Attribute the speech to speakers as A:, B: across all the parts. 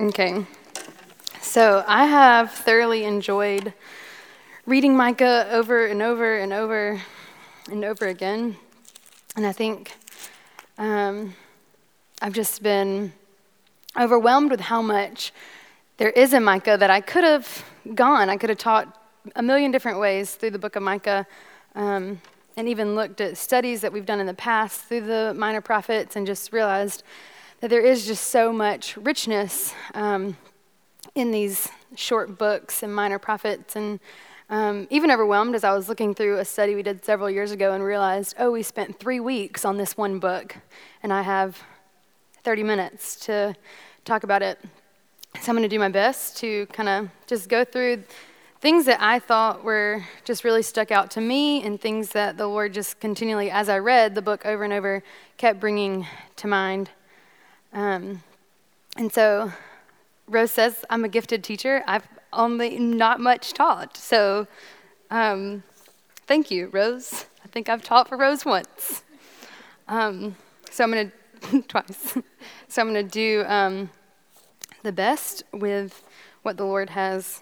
A: Okay. So I have thoroughly enjoyed reading Micah over and over and over and over again. And I think um, I've just been overwhelmed with how much there is in Micah that I could have gone. I could have taught a million different ways through the book of Micah. Um, and even looked at studies that we've done in the past through the minor prophets and just realized that there is just so much richness um, in these short books and minor prophets and um, even overwhelmed as I was looking through a study we did several years ago and realized, oh, we spent three weeks on this one book, and I have 30 minutes to talk about it. So I'm going to do my best to kind of just go through things that I thought were just really stuck out to me, and things that the Lord just continually, as I read the book over and over, kept bringing to mind. Um, and so Rose says, I'm a gifted teacher. I've only not much taught. So um, thank you, Rose. I think I've taught for Rose once. Um, so I'm going to, twice. So I'm going to do um, the best with what the Lord has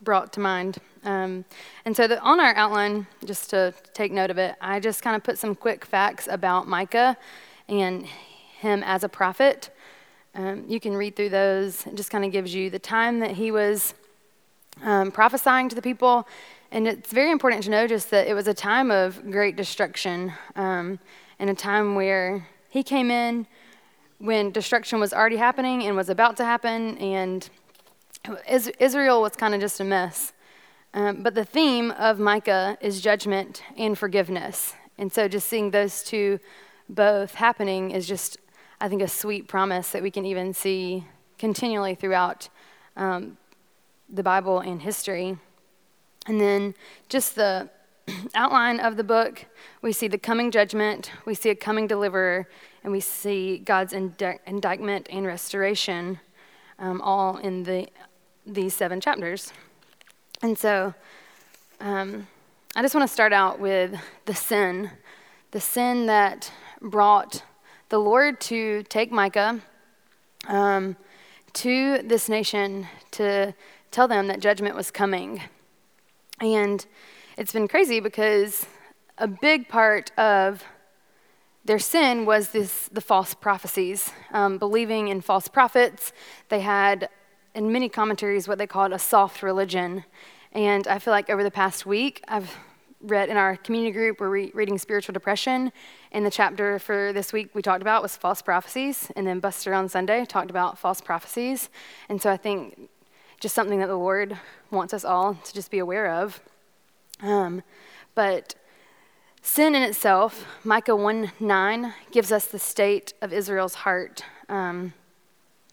A: brought to mind. Um, and so the, on our outline, just to take note of it, I just kind of put some quick facts about Micah and him as a prophet. Um, you can read through those. It just kind of gives you the time that he was um, prophesying to the people. And it's very important to notice that it was a time of great destruction um, and a time where he came in when destruction was already happening and was about to happen, and Israel was kind of just a mess. Um, but the theme of Micah is judgment and forgiveness. And so just seeing those two both happening is just I think, a sweet promise that we can even see continually throughout um, the Bible and history. And then just the outline of the book, we see the coming judgment, we see a coming deliverer, and we see God's ind- indictment and restoration, um, all in the these seven chapters. And so, um, I just want to start out with the sin, the sin that brought the Lord to take Micah um, to this nation to tell them that judgment was coming. And it's been crazy because a big part of their sin was this, the false prophecies, um, believing in false prophets. They had, in many commentaries, what they called a soft religion. And I feel like over the past week, I've read in our community group, we're re- reading Spiritual Depression. And the chapter for this week we talked about was false prophecies. And then Buster on Sunday talked about false prophecies. And so I think just something that the Lord wants us all to just be aware of. Um, but sin in itself, Micah 1 9, gives us the state of Israel's heart. Um,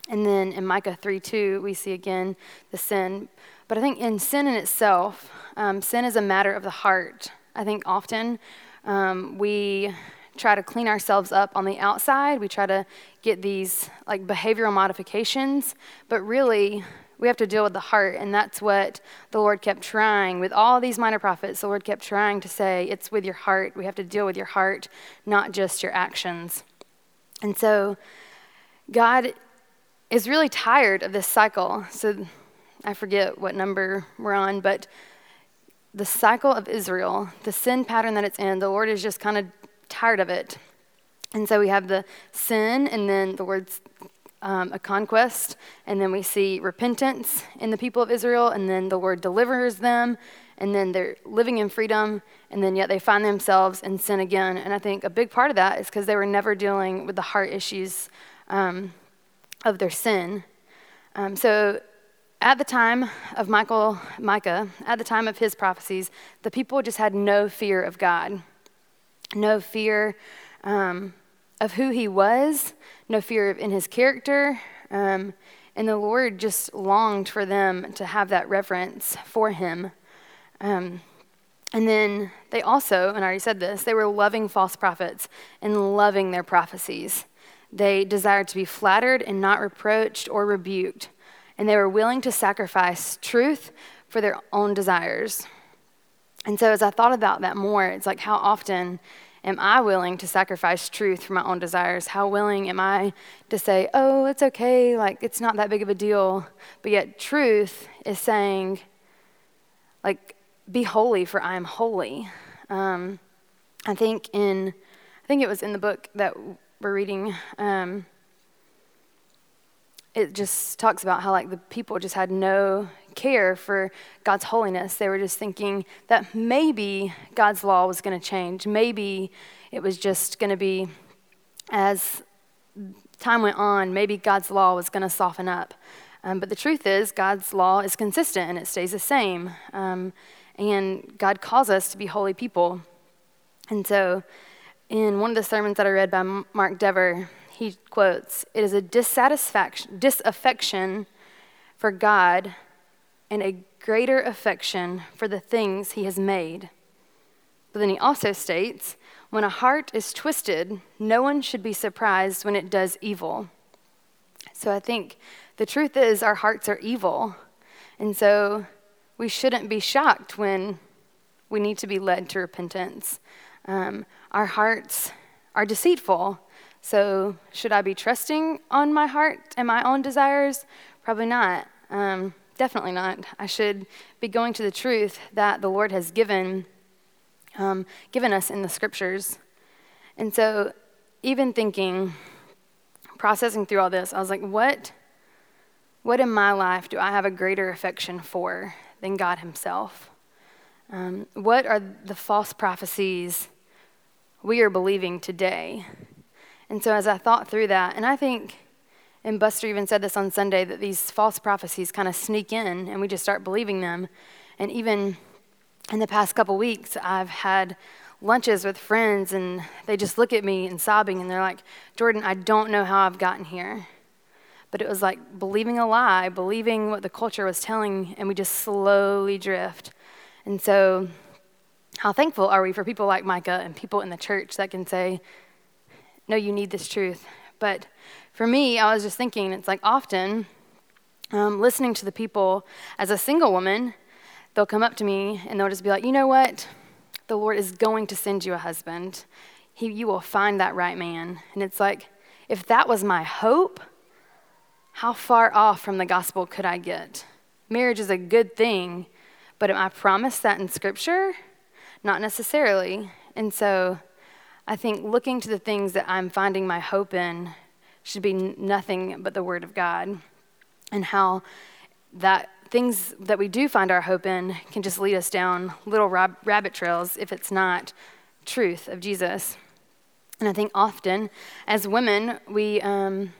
A: and then in Micah 3 2, we see again the sin. But I think in sin in itself, um, sin is a matter of the heart. I think often um, we try to clean ourselves up on the outside. We try to get these like behavioral modifications, but really we have to deal with the heart, and that's what the Lord kept trying with all these minor prophets. The Lord kept trying to say, it's with your heart. We have to deal with your heart, not just your actions. And so God is really tired of this cycle. So I forget what number we're on, but the cycle of Israel, the sin pattern that it's in, the Lord is just kind of tired of it. And so we have the sin, and then the words um, a conquest, and then we see repentance in the people of Israel, and then the Lord delivers them, and then they're living in freedom, and then yet they find themselves in sin again. And I think a big part of that is because they were never dealing with the heart issues um, of their sin. Um, so at the time of Michael, Micah, at the time of his prophecies, the people just had no fear of God, no fear um, of who he was, no fear in his character. Um, and the Lord just longed for them to have that reverence for him. Um, and then they also, and I already said this, they were loving false prophets and loving their prophecies. They desired to be flattered and not reproached or rebuked and they were willing to sacrifice truth for their own desires. And so, as I thought about that more, it's like how often am I willing to sacrifice truth for my own desires? How willing am I to say, oh, it's okay, like it's not that big of a deal? But yet, truth is saying, like, be holy, for I am holy. Um, I think in, I think it was in the book that we're reading. Um, it just talks about how like the people just had no care for God's holiness. They were just thinking that maybe God's law was going to change. Maybe it was just going to be as time went on, maybe God's law was going to soften up. Um, but the truth is, God's law is consistent and it stays the same. Um, and God calls us to be holy people. And so, in one of the sermons that I read by Mark Dever, he quotes, It is a dissatisfaction, disaffection for God and a greater affection for the things he has made. But then he also states, When a heart is twisted, no one should be surprised when it does evil. So I think the truth is, our hearts are evil. And so we shouldn't be shocked when we need to be led to repentance. Um, our hearts are deceitful. So, should I be trusting on my heart and my own desires? Probably not. Um, definitely not. I should be going to the truth that the Lord has given, um, given us in the scriptures. And so, even thinking, processing through all this, I was like, what, what in my life do I have a greater affection for than God Himself? Um, what are the false prophecies we are believing today? And so as I thought through that, and I think, and Buster even said this on Sunday, that these false prophecies kind of sneak in and we just start believing them. And even in the past couple weeks, I've had lunches with friends and they just look at me and sobbing and they're like, Jordan, I don't know how I've gotten here. But it was like believing a lie, believing what the culture was telling, and we just slowly drift. And so, how thankful are we for people like Micah and people in the church that can say, no, you need this truth. But for me, I was just thinking, it's like often um, listening to the people as a single woman, they'll come up to me and they'll just be like, you know what? The Lord is going to send you a husband. He, you will find that right man. And it's like, if that was my hope, how far off from the gospel could I get? Marriage is a good thing, but am I promised that in Scripture? Not necessarily. And so I think looking to the things that I'm finding my hope in should be nothing but the Word of God, and how that things that we do find our hope in can just lead us down little rab- rabbit trails if it's not truth of Jesus. And I think often as women, we um,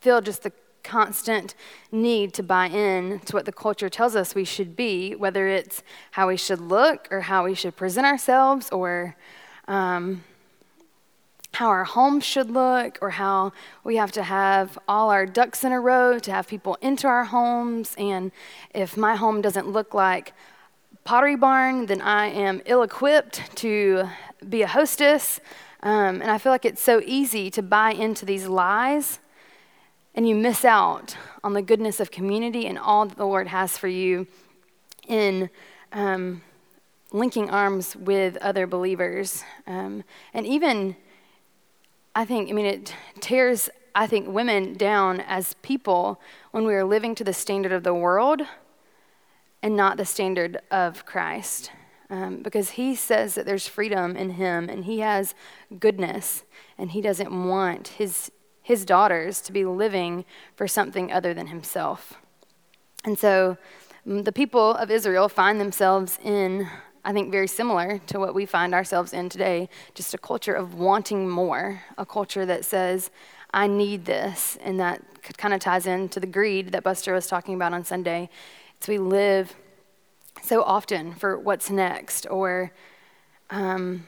A: feel just the constant need to buy in to what the culture tells us we should be, whether it's how we should look or how we should present ourselves or um, how our home should look or how we have to have all our ducks in a row to have people into our homes. And if my home doesn't look like Pottery Barn, then I am ill equipped to be a hostess. Um, and I feel like it's so easy to buy into these lies, and you miss out on the goodness of community and all that the Lord has for you in. Um, linking arms with other believers. Um, and even, I think, I mean, it tears, I think, women down as people when we are living to the standard of the world and not the standard of Christ. Um, because he says that there's freedom in him and he has goodness and he doesn't want his, his daughters to be living for something other than himself. And so mm, the people of Israel find themselves in I think, very similar to what we find ourselves in today just a culture of wanting more, a culture that says, I need this. And that kind of ties into the greed that Buster was talking about on Sunday. It's we live so often for what's next, or, um,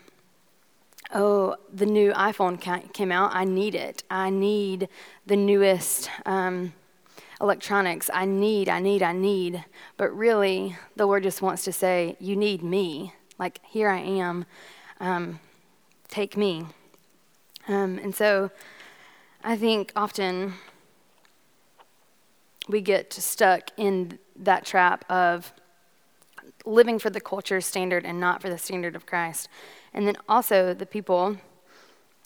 A: oh, the new iPhone came out. I need it. I need the newest. Um, electronics. I need, I need, I need. But really, the Lord just wants to say, You need me. Like, here I am. Um, take me. Um, and so I think often we get stuck in that trap of living for the culture standard and not for the standard of Christ. And then also the people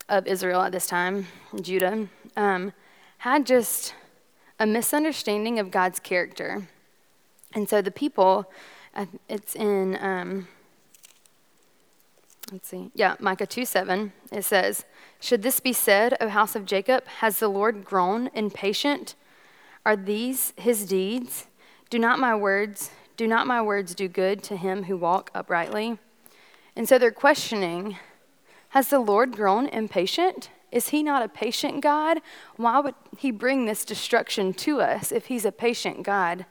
A: of Israel at this time, Judah, um, had just a misunderstanding of God's character. And so the people, uh, it's in, um, let's see, yeah, Micah 2 7, it says, Should this be said, O house of Jacob, has the Lord grown impatient? Are these his deeds? Do not my words, do not my words do good to him who walk uprightly? And so they're questioning Has the Lord grown impatient? Is he not a patient God? Why would he bring this destruction to us if he's a patient God?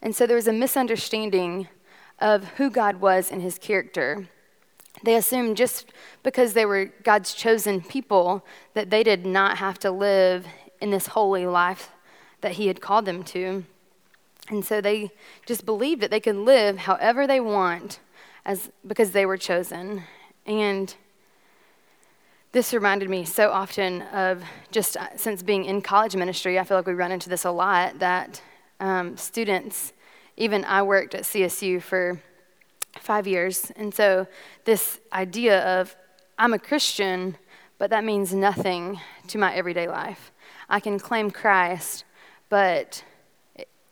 A: And so there was a misunderstanding of who God was and his character. They assumed just because they were God's chosen people that they did not have to live in this holy life that he had called them to. And so they just believed that they could live however they want as because they were chosen. And this reminded me so often of just uh, since being in college ministry, I feel like we run into this a lot that um, students, even I worked at CSU for five years. And so this idea of I'm a Christian, but that means nothing to my everyday life. I can claim Christ, but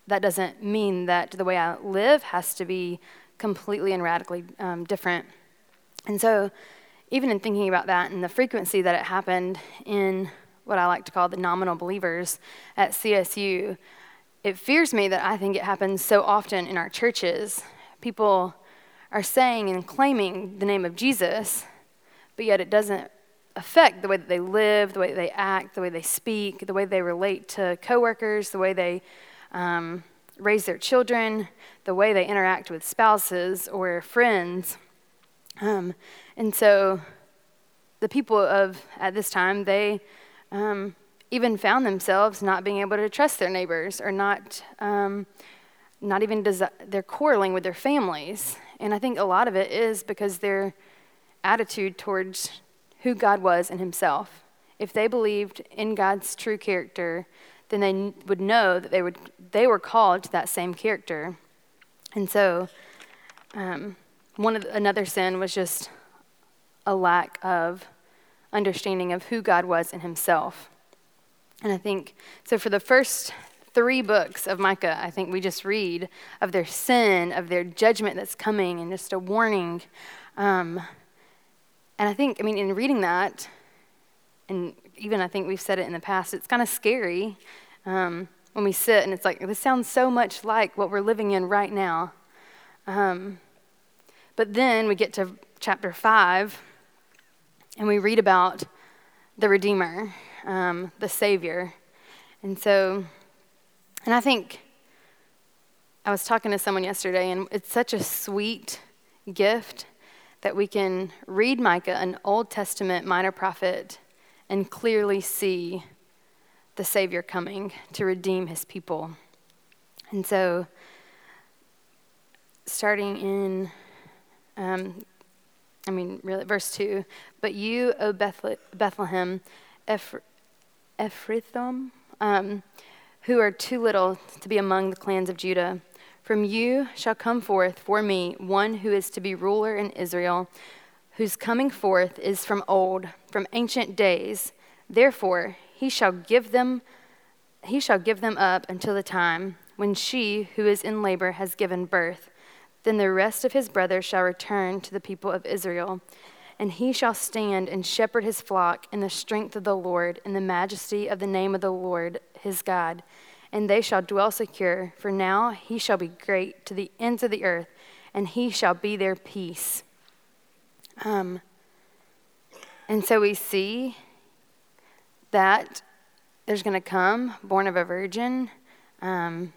A: that doesn't mean that the way I live has to be completely and radically um, different. And so, even in thinking about that and the frequency that it happened in what I like to call the nominal believers at CSU, it fears me that I think it happens so often in our churches. People are saying and claiming the name of Jesus, but yet it doesn't affect the way that they live, the way they act, the way they speak, the way they relate to coworkers, the way they um, raise their children, the way they interact with spouses or friends. Um, and so the people of at this time, they um, even found themselves not being able to trust their neighbors or not, um, not even desi- they're quarreling with their families. And I think a lot of it is because their attitude towards who God was and Himself. If they believed in God's true character, then they would know that they, would, they were called to that same character. And so, um, one of the, another sin was just a lack of understanding of who God was in Himself. And I think, so for the first three books of Micah, I think we just read of their sin, of their judgment that's coming, and just a warning. Um, and I think, I mean, in reading that, and even I think we've said it in the past, it's kind of scary um, when we sit and it's like, this sounds so much like what we're living in right now. Um, but then we get to chapter 5 and we read about the Redeemer, um, the Savior. And so, and I think I was talking to someone yesterday, and it's such a sweet gift that we can read Micah, an Old Testament minor prophet, and clearly see the Savior coming to redeem his people. And so, starting in, um, I mean, really, verse 2 But you, O Bethlehem, Ephrathim, um, who are too little to be among the clans of Judah, from you shall come forth for me one who is to be ruler in Israel, whose coming forth is from old, from ancient days. Therefore, he shall give them he shall give them up until the time when she who is in labor has given birth. Then the rest of his brothers shall return to the people of Israel, and he shall stand and shepherd his flock in the strength of the Lord, in the majesty of the name of the Lord his God and they shall dwell secure. For now he shall be great to the ends of the earth, and he shall be their peace. Um, and so we see that there's going to come, born of a virgin, um,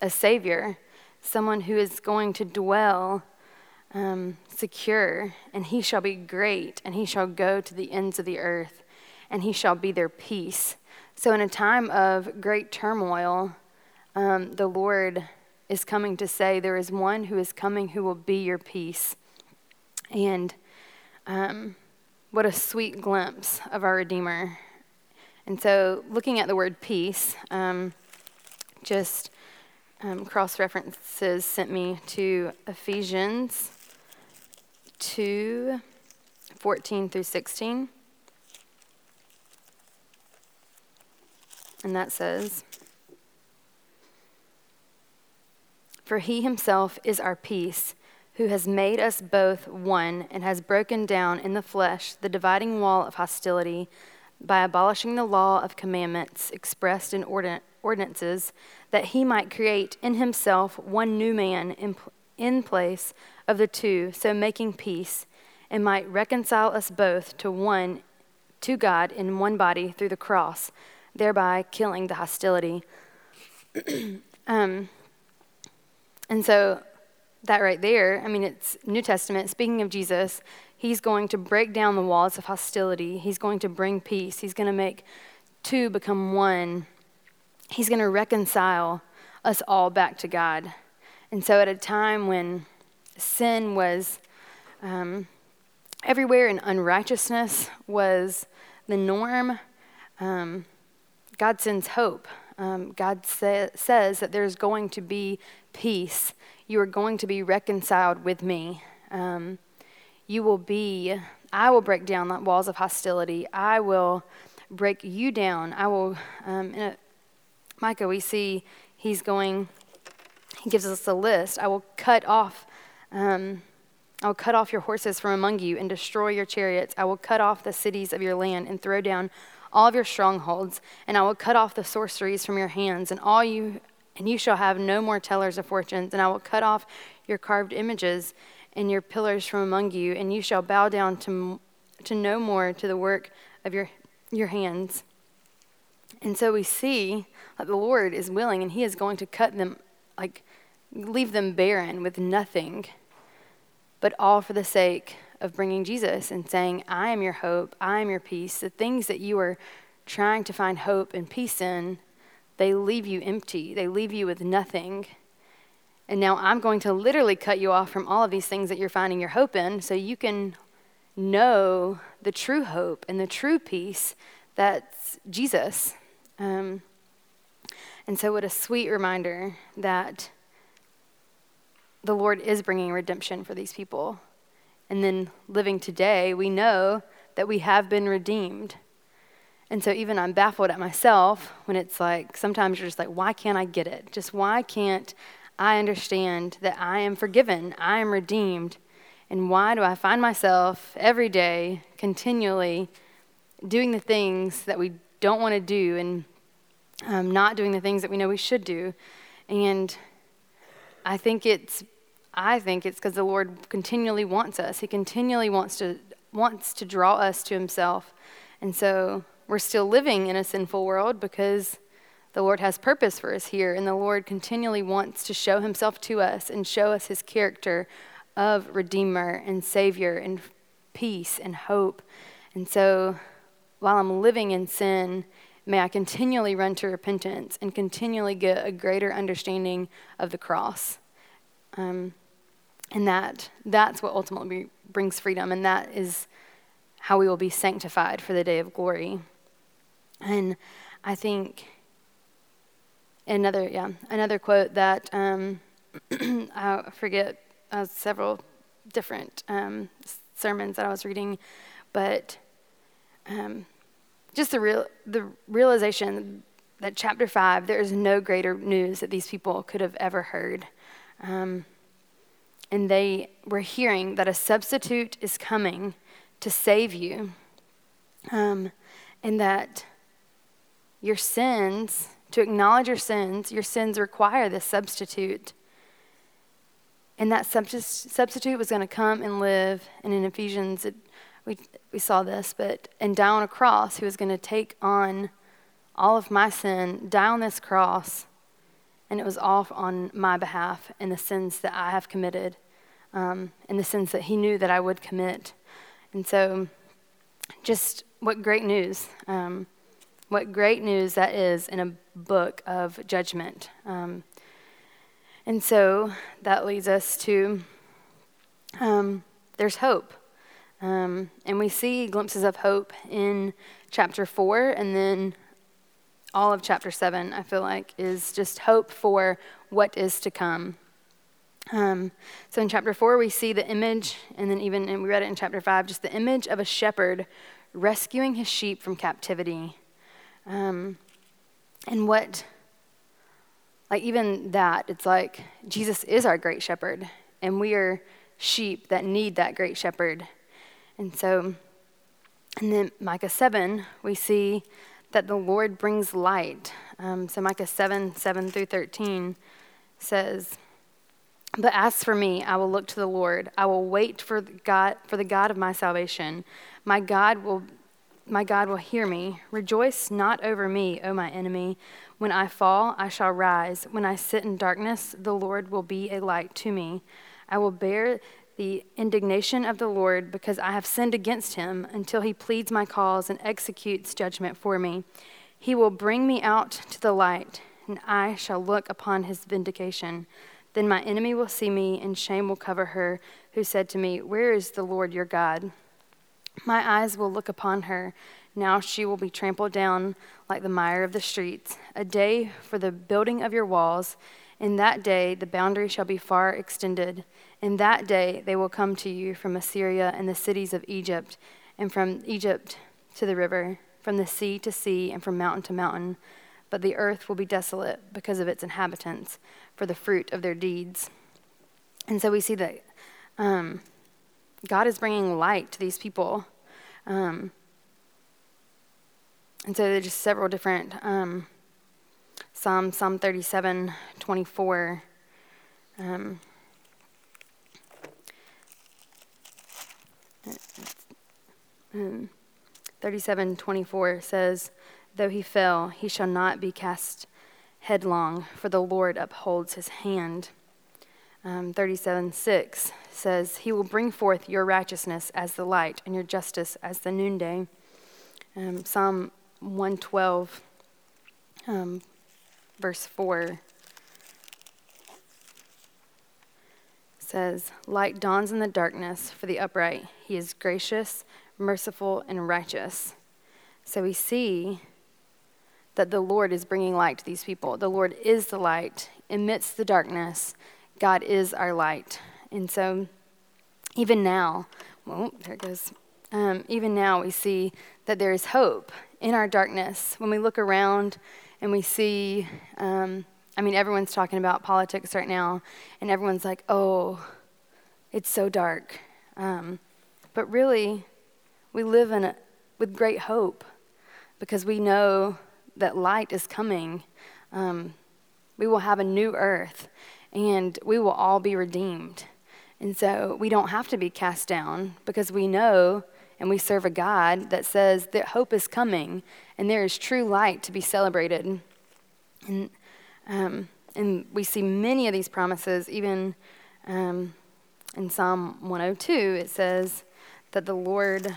A: a Savior, someone who is going to dwell um, secure, and he shall be great, and he shall go to the ends of the earth, and he shall be their peace. So, in a time of great turmoil, um, the Lord is coming to say, There is one who is coming who will be your peace. And um, what a sweet glimpse of our Redeemer. And so, looking at the word peace, um, just um, cross references sent me to Ephesians 2 14 through 16. And that says, For he himself is our peace, who has made us both one and has broken down in the flesh the dividing wall of hostility by abolishing the law of commandments expressed in ordinances, that he might create in himself one new man in, in place of the two, so making peace, and might reconcile us both to one to God in one body through the cross, thereby killing the hostility. um, and so that right there, I mean, it's New Testament, speaking of Jesus, he's going to break down the walls of hostility. He's going to bring peace. He's going to make two become one. He's going to reconcile us all back to God. And so, at a time when sin was um, everywhere and unrighteousness was the norm, um, God sends hope. Um, God sa- says that there's going to be peace. You are going to be reconciled with me. Um, you will be, I will break down the walls of hostility. I will break you down. I will, um, in a, Micah, we see he's going, he gives us a list. I will cut off, um, I will cut off your horses from among you and destroy your chariots. I will cut off the cities of your land and throw down all of your strongholds, and I will cut off the sorceries from your hands, and all you and you shall have no more tellers of fortunes, and I will cut off your carved images and your pillars from among you, and you shall bow down to, to no more to the work of your, your hands. And so we see that the Lord is willing, and He is going to cut them, like, leave them barren with nothing, but all for the sake of bringing Jesus and saying, I am your hope, I am your peace. The things that you are trying to find hope and peace in, they leave you empty, they leave you with nothing. And now I'm going to literally cut you off from all of these things that you're finding your hope in so you can know the true hope and the true peace that's Jesus. Um, and so, what a sweet reminder that the Lord is bringing redemption for these people. And then living today, we know that we have been redeemed. And so even I'm baffled at myself when it's like sometimes you're just like, why can't I get it? Just why can't I understand that I am forgiven, I am redeemed? And why do I find myself every day continually doing the things that we don't want to do and um, not doing the things that we know we should do? And I think it's I think it's because the Lord continually wants us. He continually wants to wants to draw us to himself. And so we're still living in a sinful world because the Lord has purpose for us here and the Lord continually wants to show himself to us and show us his character of redeemer and savior and peace and hope. And so while I'm living in sin, may I continually run to repentance and continually get a greater understanding of the cross. Um, and that that's what ultimately brings freedom, and that is how we will be sanctified for the day of glory. And I think another, yeah, another quote that um, I forget uh, several different um, sermons that I was reading, but um, just the real the realization that chapter five, there is no greater news that these people could have ever heard. Um, and they were hearing that a substitute is coming to save you, um, and that your sins, to acknowledge your sins, your sins require this substitute. And that substitute was going to come and live. And in Ephesians, it, we, we saw this, but and on a cross, who was going to take on all of my sin, die on this cross and it was all on my behalf and the sins that I have committed, um, and the sins that He knew that I would commit. And so, just what great news! Um, what great news that is in a book of judgment. Um, and so that leads us to um, there's hope. Um, and we see glimpses of hope in chapter 4 and then all of chapter 7, I feel like, is just hope for what is to come. Um, so in chapter 4, we see the image, and then even, and we read it in chapter 5, just the image of a shepherd rescuing his sheep from captivity. Um, and what, like, even that, it's like Jesus is our great shepherd, and we are sheep that need that great shepherd. And so, and then Micah 7, we see that the Lord brings light. Um, so Micah 7 7 through 13 says, But as for me, I will look to the Lord. I will wait for God for the God of my salvation. My God will my God will hear me. Rejoice not over me, O my enemy. When I fall, I shall rise. When I sit in darkness, the Lord will be a light to me. I will bear the indignation of the Lord because I have sinned against him until he pleads my cause and executes judgment for me. He will bring me out to the light, and I shall look upon his vindication. Then my enemy will see me, and shame will cover her who said to me, Where is the Lord your God? My eyes will look upon her. Now she will be trampled down like the mire of the streets. A day for the building of your walls. In that day the boundary shall be far extended. In that day they will come to you from Assyria and the cities of Egypt, and from Egypt to the river, from the sea to sea, and from mountain to mountain. But the earth will be desolate because of its inhabitants, for the fruit of their deeds. And so we see that um, God is bringing light to these people. Um, and so there's just several different um, Psalm Psalm 37, 24. Um, um, 37, 24 says, Though he fell, he shall not be cast headlong, for the Lord upholds his hand. Um, 37, 6 says, He will bring forth your righteousness as the light and your justice as the noonday. Um, Psalm 112, um, verse 4 says, Light dawns in the darkness for the upright. He is gracious, merciful, and righteous. So we see that the Lord is bringing light to these people. The Lord is the light amidst the darkness. God is our light. And so, even now, well, there it goes. Um, even now, we see that there is hope in our darkness. When we look around and we see, um, I mean, everyone's talking about politics right now, and everyone's like, oh, it's so dark. Um, but really, we live in a, with great hope because we know that light is coming. Um, we will have a new earth, and we will all be redeemed. And so we don't have to be cast down because we know and we serve a God that says that hope is coming and there is true light to be celebrated. And, um, and we see many of these promises, even um, in Psalm 102, it says that the Lord,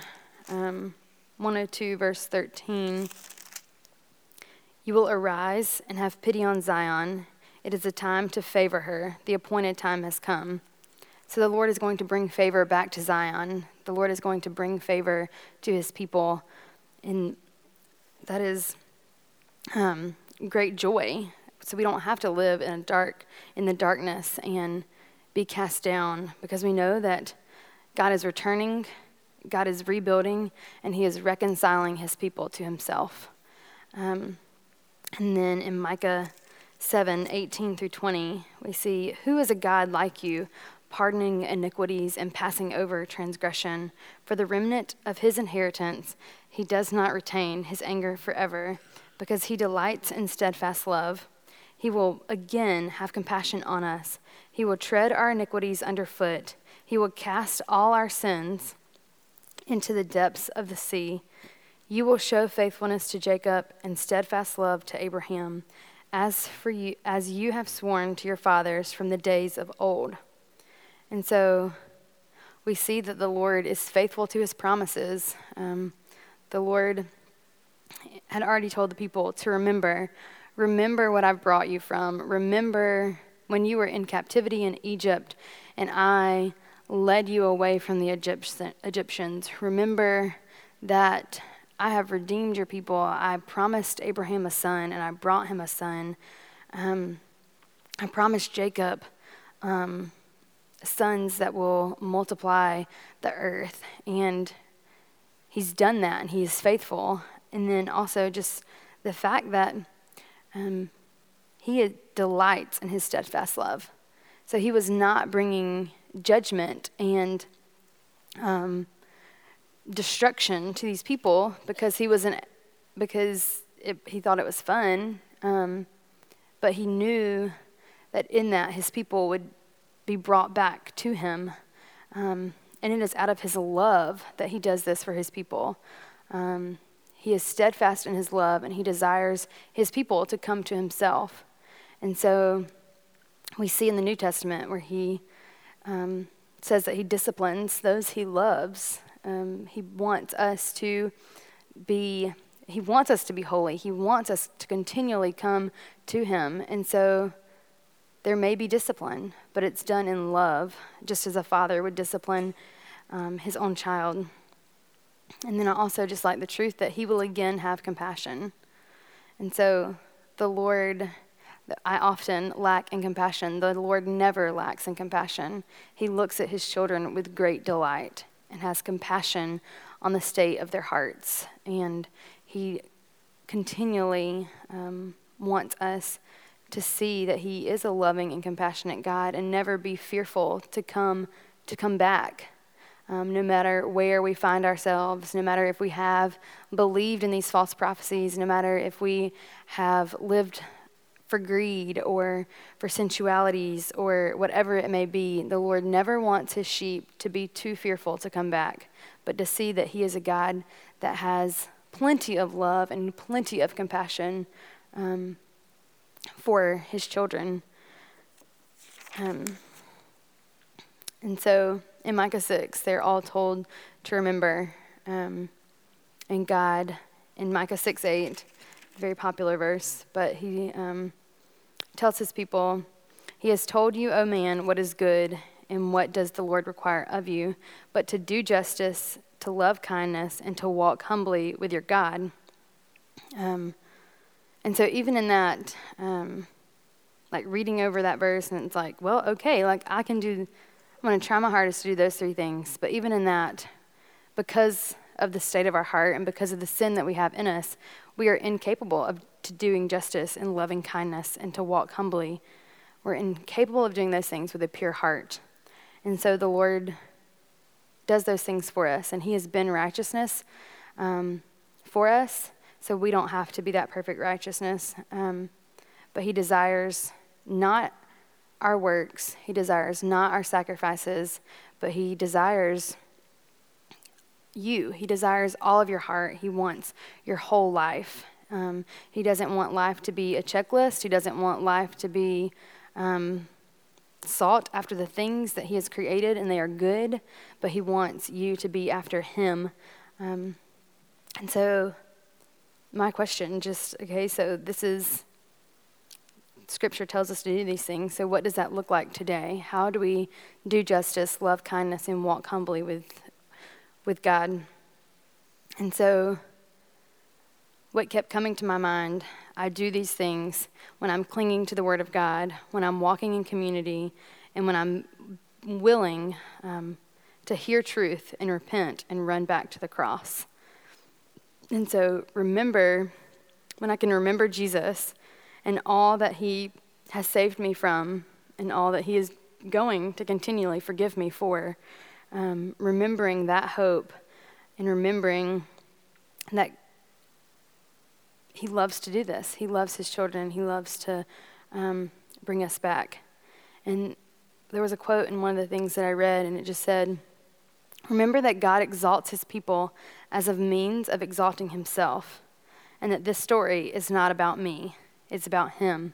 A: um, 102, verse 13, you will arise and have pity on Zion. It is a time to favor her. The appointed time has come. So the Lord is going to bring favor back to Zion. The Lord is going to bring favor to his people. And that is um, great joy. So we don't have to live in a dark in the darkness and be cast down because we know that God is returning, God is rebuilding, and He is reconciling His people to Himself. Um, and then in Micah 7 18 through 20, we see, Who is a God like you, pardoning iniquities and passing over transgression. For the remnant of his inheritance, he does not retain his anger forever, because he delights in steadfast love. He will again have compassion on us. He will tread our iniquities underfoot. He will cast all our sins into the depths of the sea. You will show faithfulness to Jacob and steadfast love to Abraham, as for you as you have sworn to your fathers from the days of old. And so we see that the Lord is faithful to his promises. Um, the Lord had already told the people to remember, remember what I've brought you from. Remember when you were in captivity in Egypt and I led you away from the Egyptians. Remember that I have redeemed your people. I promised Abraham a son, and I brought him a son. Um, I promised Jacob um, sons that will multiply the earth. And he's done that, and he's faithful. And then also just the fact that um, he delights in his steadfast love. So he was not bringing judgment and um, destruction to these people because he wasn't because it, he thought it was fun. Um, but he knew that in that his people would be brought back to him. Um, and it is out of his love that he does this for his people. Um, he is steadfast in his love and he desires his people to come to himself. And so we see in the New Testament where he um, says that he disciplines those he loves. Um, he wants us to be, he wants us to be holy. He wants us to continually come to him. And so there may be discipline, but it's done in love, just as a father would discipline um, his own child. And then I also just like the truth that he will again have compassion. And so the Lord, I often lack in compassion. The Lord never lacks in compassion. He looks at his children with great delight and has compassion on the state of their hearts. And he continually um, wants us to see that he is a loving and compassionate God and never be fearful to come to come back um, no matter where we find ourselves, no matter if we have believed in these false prophecies, no matter if we have lived for greed or for sensualities or whatever it may be, the Lord never wants his sheep to be too fearful to come back, but to see that he is a God that has plenty of love and plenty of compassion um, for his children. Um, and so in Micah 6, they're all told to remember. Um, and God, in Micah 6 8, very popular verse, but he um, tells his people, He has told you, O man, what is good, and what does the Lord require of you, but to do justice, to love kindness, and to walk humbly with your God. Um, and so, even in that, um, like reading over that verse, and it's like, well, okay, like I can do I'm going to try my hardest to do those three things. But even in that, because of the state of our heart and because of the sin that we have in us, we are incapable of to doing justice and loving kindness and to walk humbly. We're incapable of doing those things with a pure heart. And so the Lord does those things for us, and He has been righteousness um, for us, so we don't have to be that perfect righteousness. Um, but He desires not our works. He desires not our sacrifices, but He desires you. He desires all of your heart. He wants your whole life. Um, he doesn't want life to be a checklist. He doesn't want life to be um, sought after the things that He has created and they are good, but He wants you to be after Him. Um, and so, my question just okay, so this is Scripture tells us to do these things. So, what does that look like today? How do we do justice, love kindness, and walk humbly with, with God? And so, what kept coming to my mind I do these things when I'm clinging to the Word of God, when I'm walking in community, and when I'm willing um, to hear truth and repent and run back to the cross. And so, remember, when I can remember Jesus and all that He has saved me from, and all that He is going to continually forgive me for. Um, remembering that hope and remembering that He loves to do this. He loves His children. He loves to um, bring us back. And there was a quote in one of the things that I read, and it just said, Remember that God exalts His people as a means of exalting Himself, and that this story is not about me it's about Him.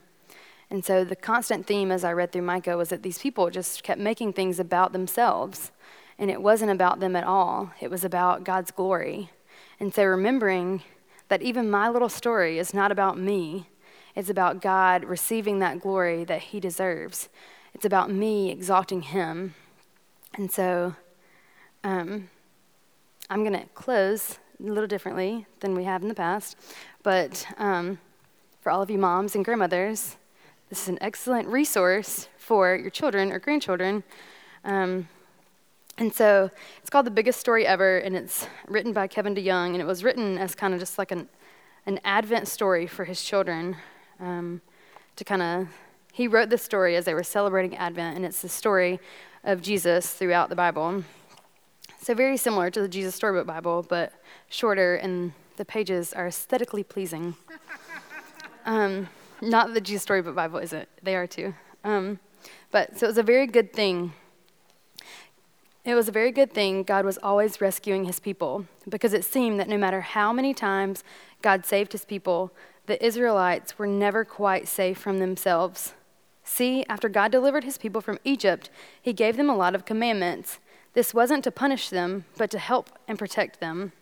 A: And so the constant theme as I read through Micah was that these people just kept making things about themselves. And it wasn't about them at all, it was about God's glory. And so remembering that even my little story is not about me, it's about God receiving that glory that He deserves. It's about me exalting Him. And so um, I'm going to close a little differently than we have in the past. But um, for all of you moms and grandmothers, this is an excellent resource for your children or grandchildren. Um, and so it's called The Biggest Story Ever, and it's written by Kevin DeYoung, and it was written as kind of just like an, an Advent story for his children um, to kind of. He wrote this story as they were celebrating Advent, and it's the story of Jesus throughout the Bible. So, very similar to the Jesus Storybook Bible, but shorter, and the pages are aesthetically pleasing. Um, not that the Jesus Storybook Bible isn't, they are too. Um, but so it was a very good thing. It was a very good thing God was always rescuing his people because it seemed that no matter how many times God saved his people, the Israelites were never quite safe from themselves. See, after God delivered his people from Egypt, he gave them a lot of commandments. This wasn't to punish them, but to help and protect them.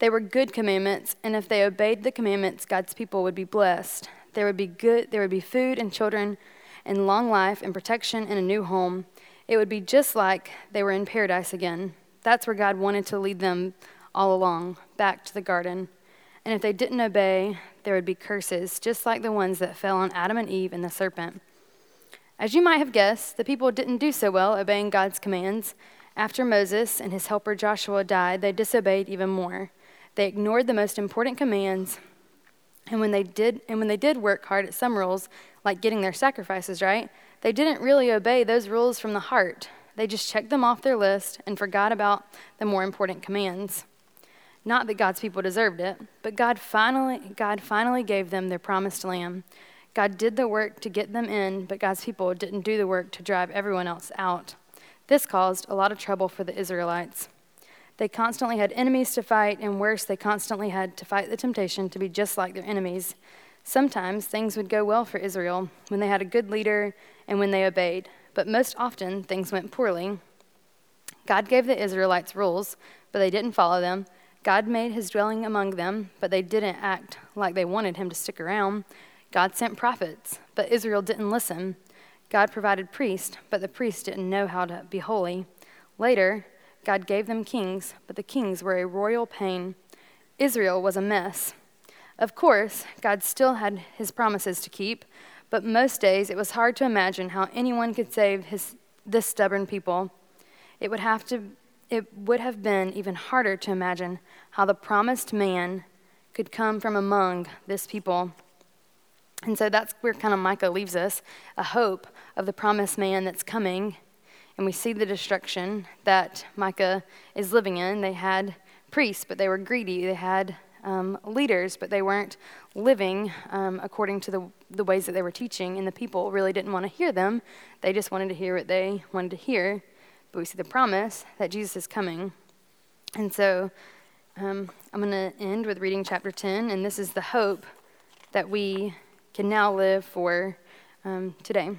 A: They were good commandments, and if they obeyed the commandments, God's people would be blessed. There would be good, there would be food and children and long life and protection and a new home. It would be just like they were in paradise again. That's where God wanted to lead them all along, back to the garden. And if they didn't obey, there would be curses, just like the ones that fell on Adam and Eve and the serpent. As you might have guessed, the people didn't do so well obeying God's commands. After Moses and his helper Joshua died, they disobeyed even more. They ignored the most important commands, and when they did and when they did work hard at some rules, like getting their sacrifices right, they didn't really obey those rules from the heart. They just checked them off their list and forgot about the more important commands. Not that God's people deserved it, but God finally, God finally gave them their promised land. God did the work to get them in, but God's people didn't do the work to drive everyone else out. This caused a lot of trouble for the Israelites. They constantly had enemies to fight, and worse, they constantly had to fight the temptation to be just like their enemies. Sometimes things would go well for Israel when they had a good leader and when they obeyed, but most often things went poorly. God gave the Israelites rules, but they didn't follow them, God made his dwelling among them, but they didn't act like they wanted him to stick around. God sent prophets, but Israel didn't listen. God provided priests, but the priests didn't know how to be holy. Later, God gave them kings, but the kings were a royal pain. Israel was a mess. Of course, God still had his promises to keep, but most days it was hard to imagine how anyone could save his, this stubborn people. It would have to it would have been even harder to imagine how the promised man could come from among this people. And so that's where kind of Micah leaves us a hope of the promised man that's coming. And we see the destruction that Micah is living in. They had priests, but they were greedy. They had um, leaders, but they weren't living um, according to the, the ways that they were teaching. And the people really didn't want to hear them. They just wanted to hear what they wanted to hear but we see the promise that Jesus is coming. And so um, I'm going to end with reading chapter 10, and this is the hope that we can now live for um, today.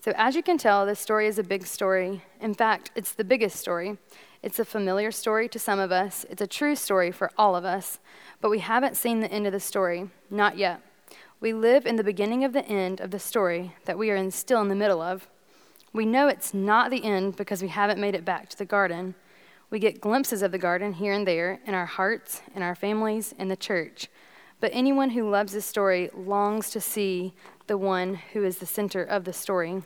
A: So, as you can tell, this story is a big story. In fact, it's the biggest story. It's a familiar story to some of us, it's a true story for all of us, but we haven't seen the end of the story, not yet. We live in the beginning of the end of the story that we are in, still in the middle of. We know it's not the end because we haven't made it back to the garden. We get glimpses of the garden here and there in our hearts, in our families, in the church. But anyone who loves this story longs to see the one who is the center of the story.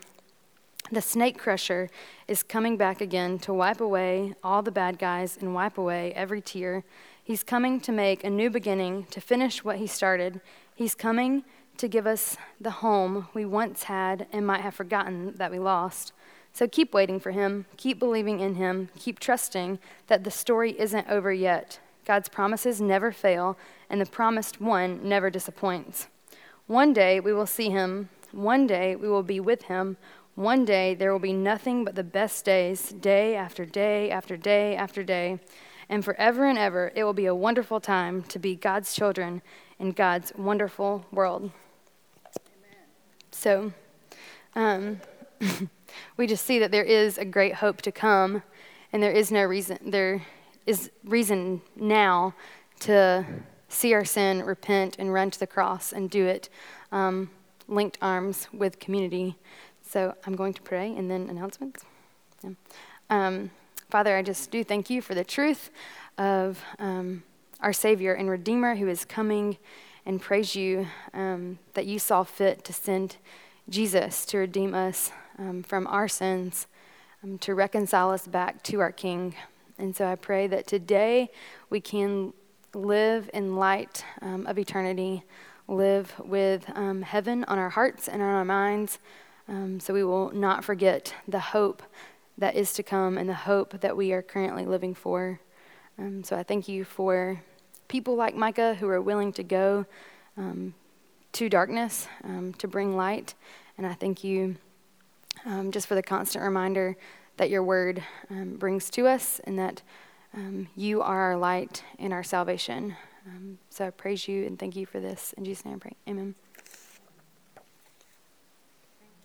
A: The snake crusher is coming back again to wipe away all the bad guys and wipe away every tear. He's coming to make a new beginning, to finish what he started. He's coming to give us the home we once had and might have forgotten that we lost. So keep waiting for Him, keep believing in Him, keep trusting that the story isn't over yet. God's promises never fail, and the promised one never disappoints. One day we will see Him, one day we will be with Him. One day there will be nothing but the best days, day after day after day after day. And forever and ever, it will be a wonderful time to be God's children in God's wonderful world. So um, we just see that there is a great hope to come, and there is no reason, there is reason now to see our sin, repent, and run to the cross and do it um, linked arms with community. So I'm going to pray and then announcements. Yeah. Um, Father, I just do thank you for the truth of um, our Savior and Redeemer who is coming, and praise you um, that you saw fit to send Jesus to redeem us um, from our sins, um, to reconcile us back to our King. And so I pray that today we can live in light um, of eternity, live with heaven on our hearts and on our minds, so we will not forget the hope that is to come and the hope that we are currently living for. Um, so I thank you for people like Micah who are willing to go um, to darkness um, to bring light. And I thank you um, just for the constant reminder that your word um, brings to us and that um, you are our light and our salvation. so I praise you and thank you for this. In Jesus' name I pray. Amen.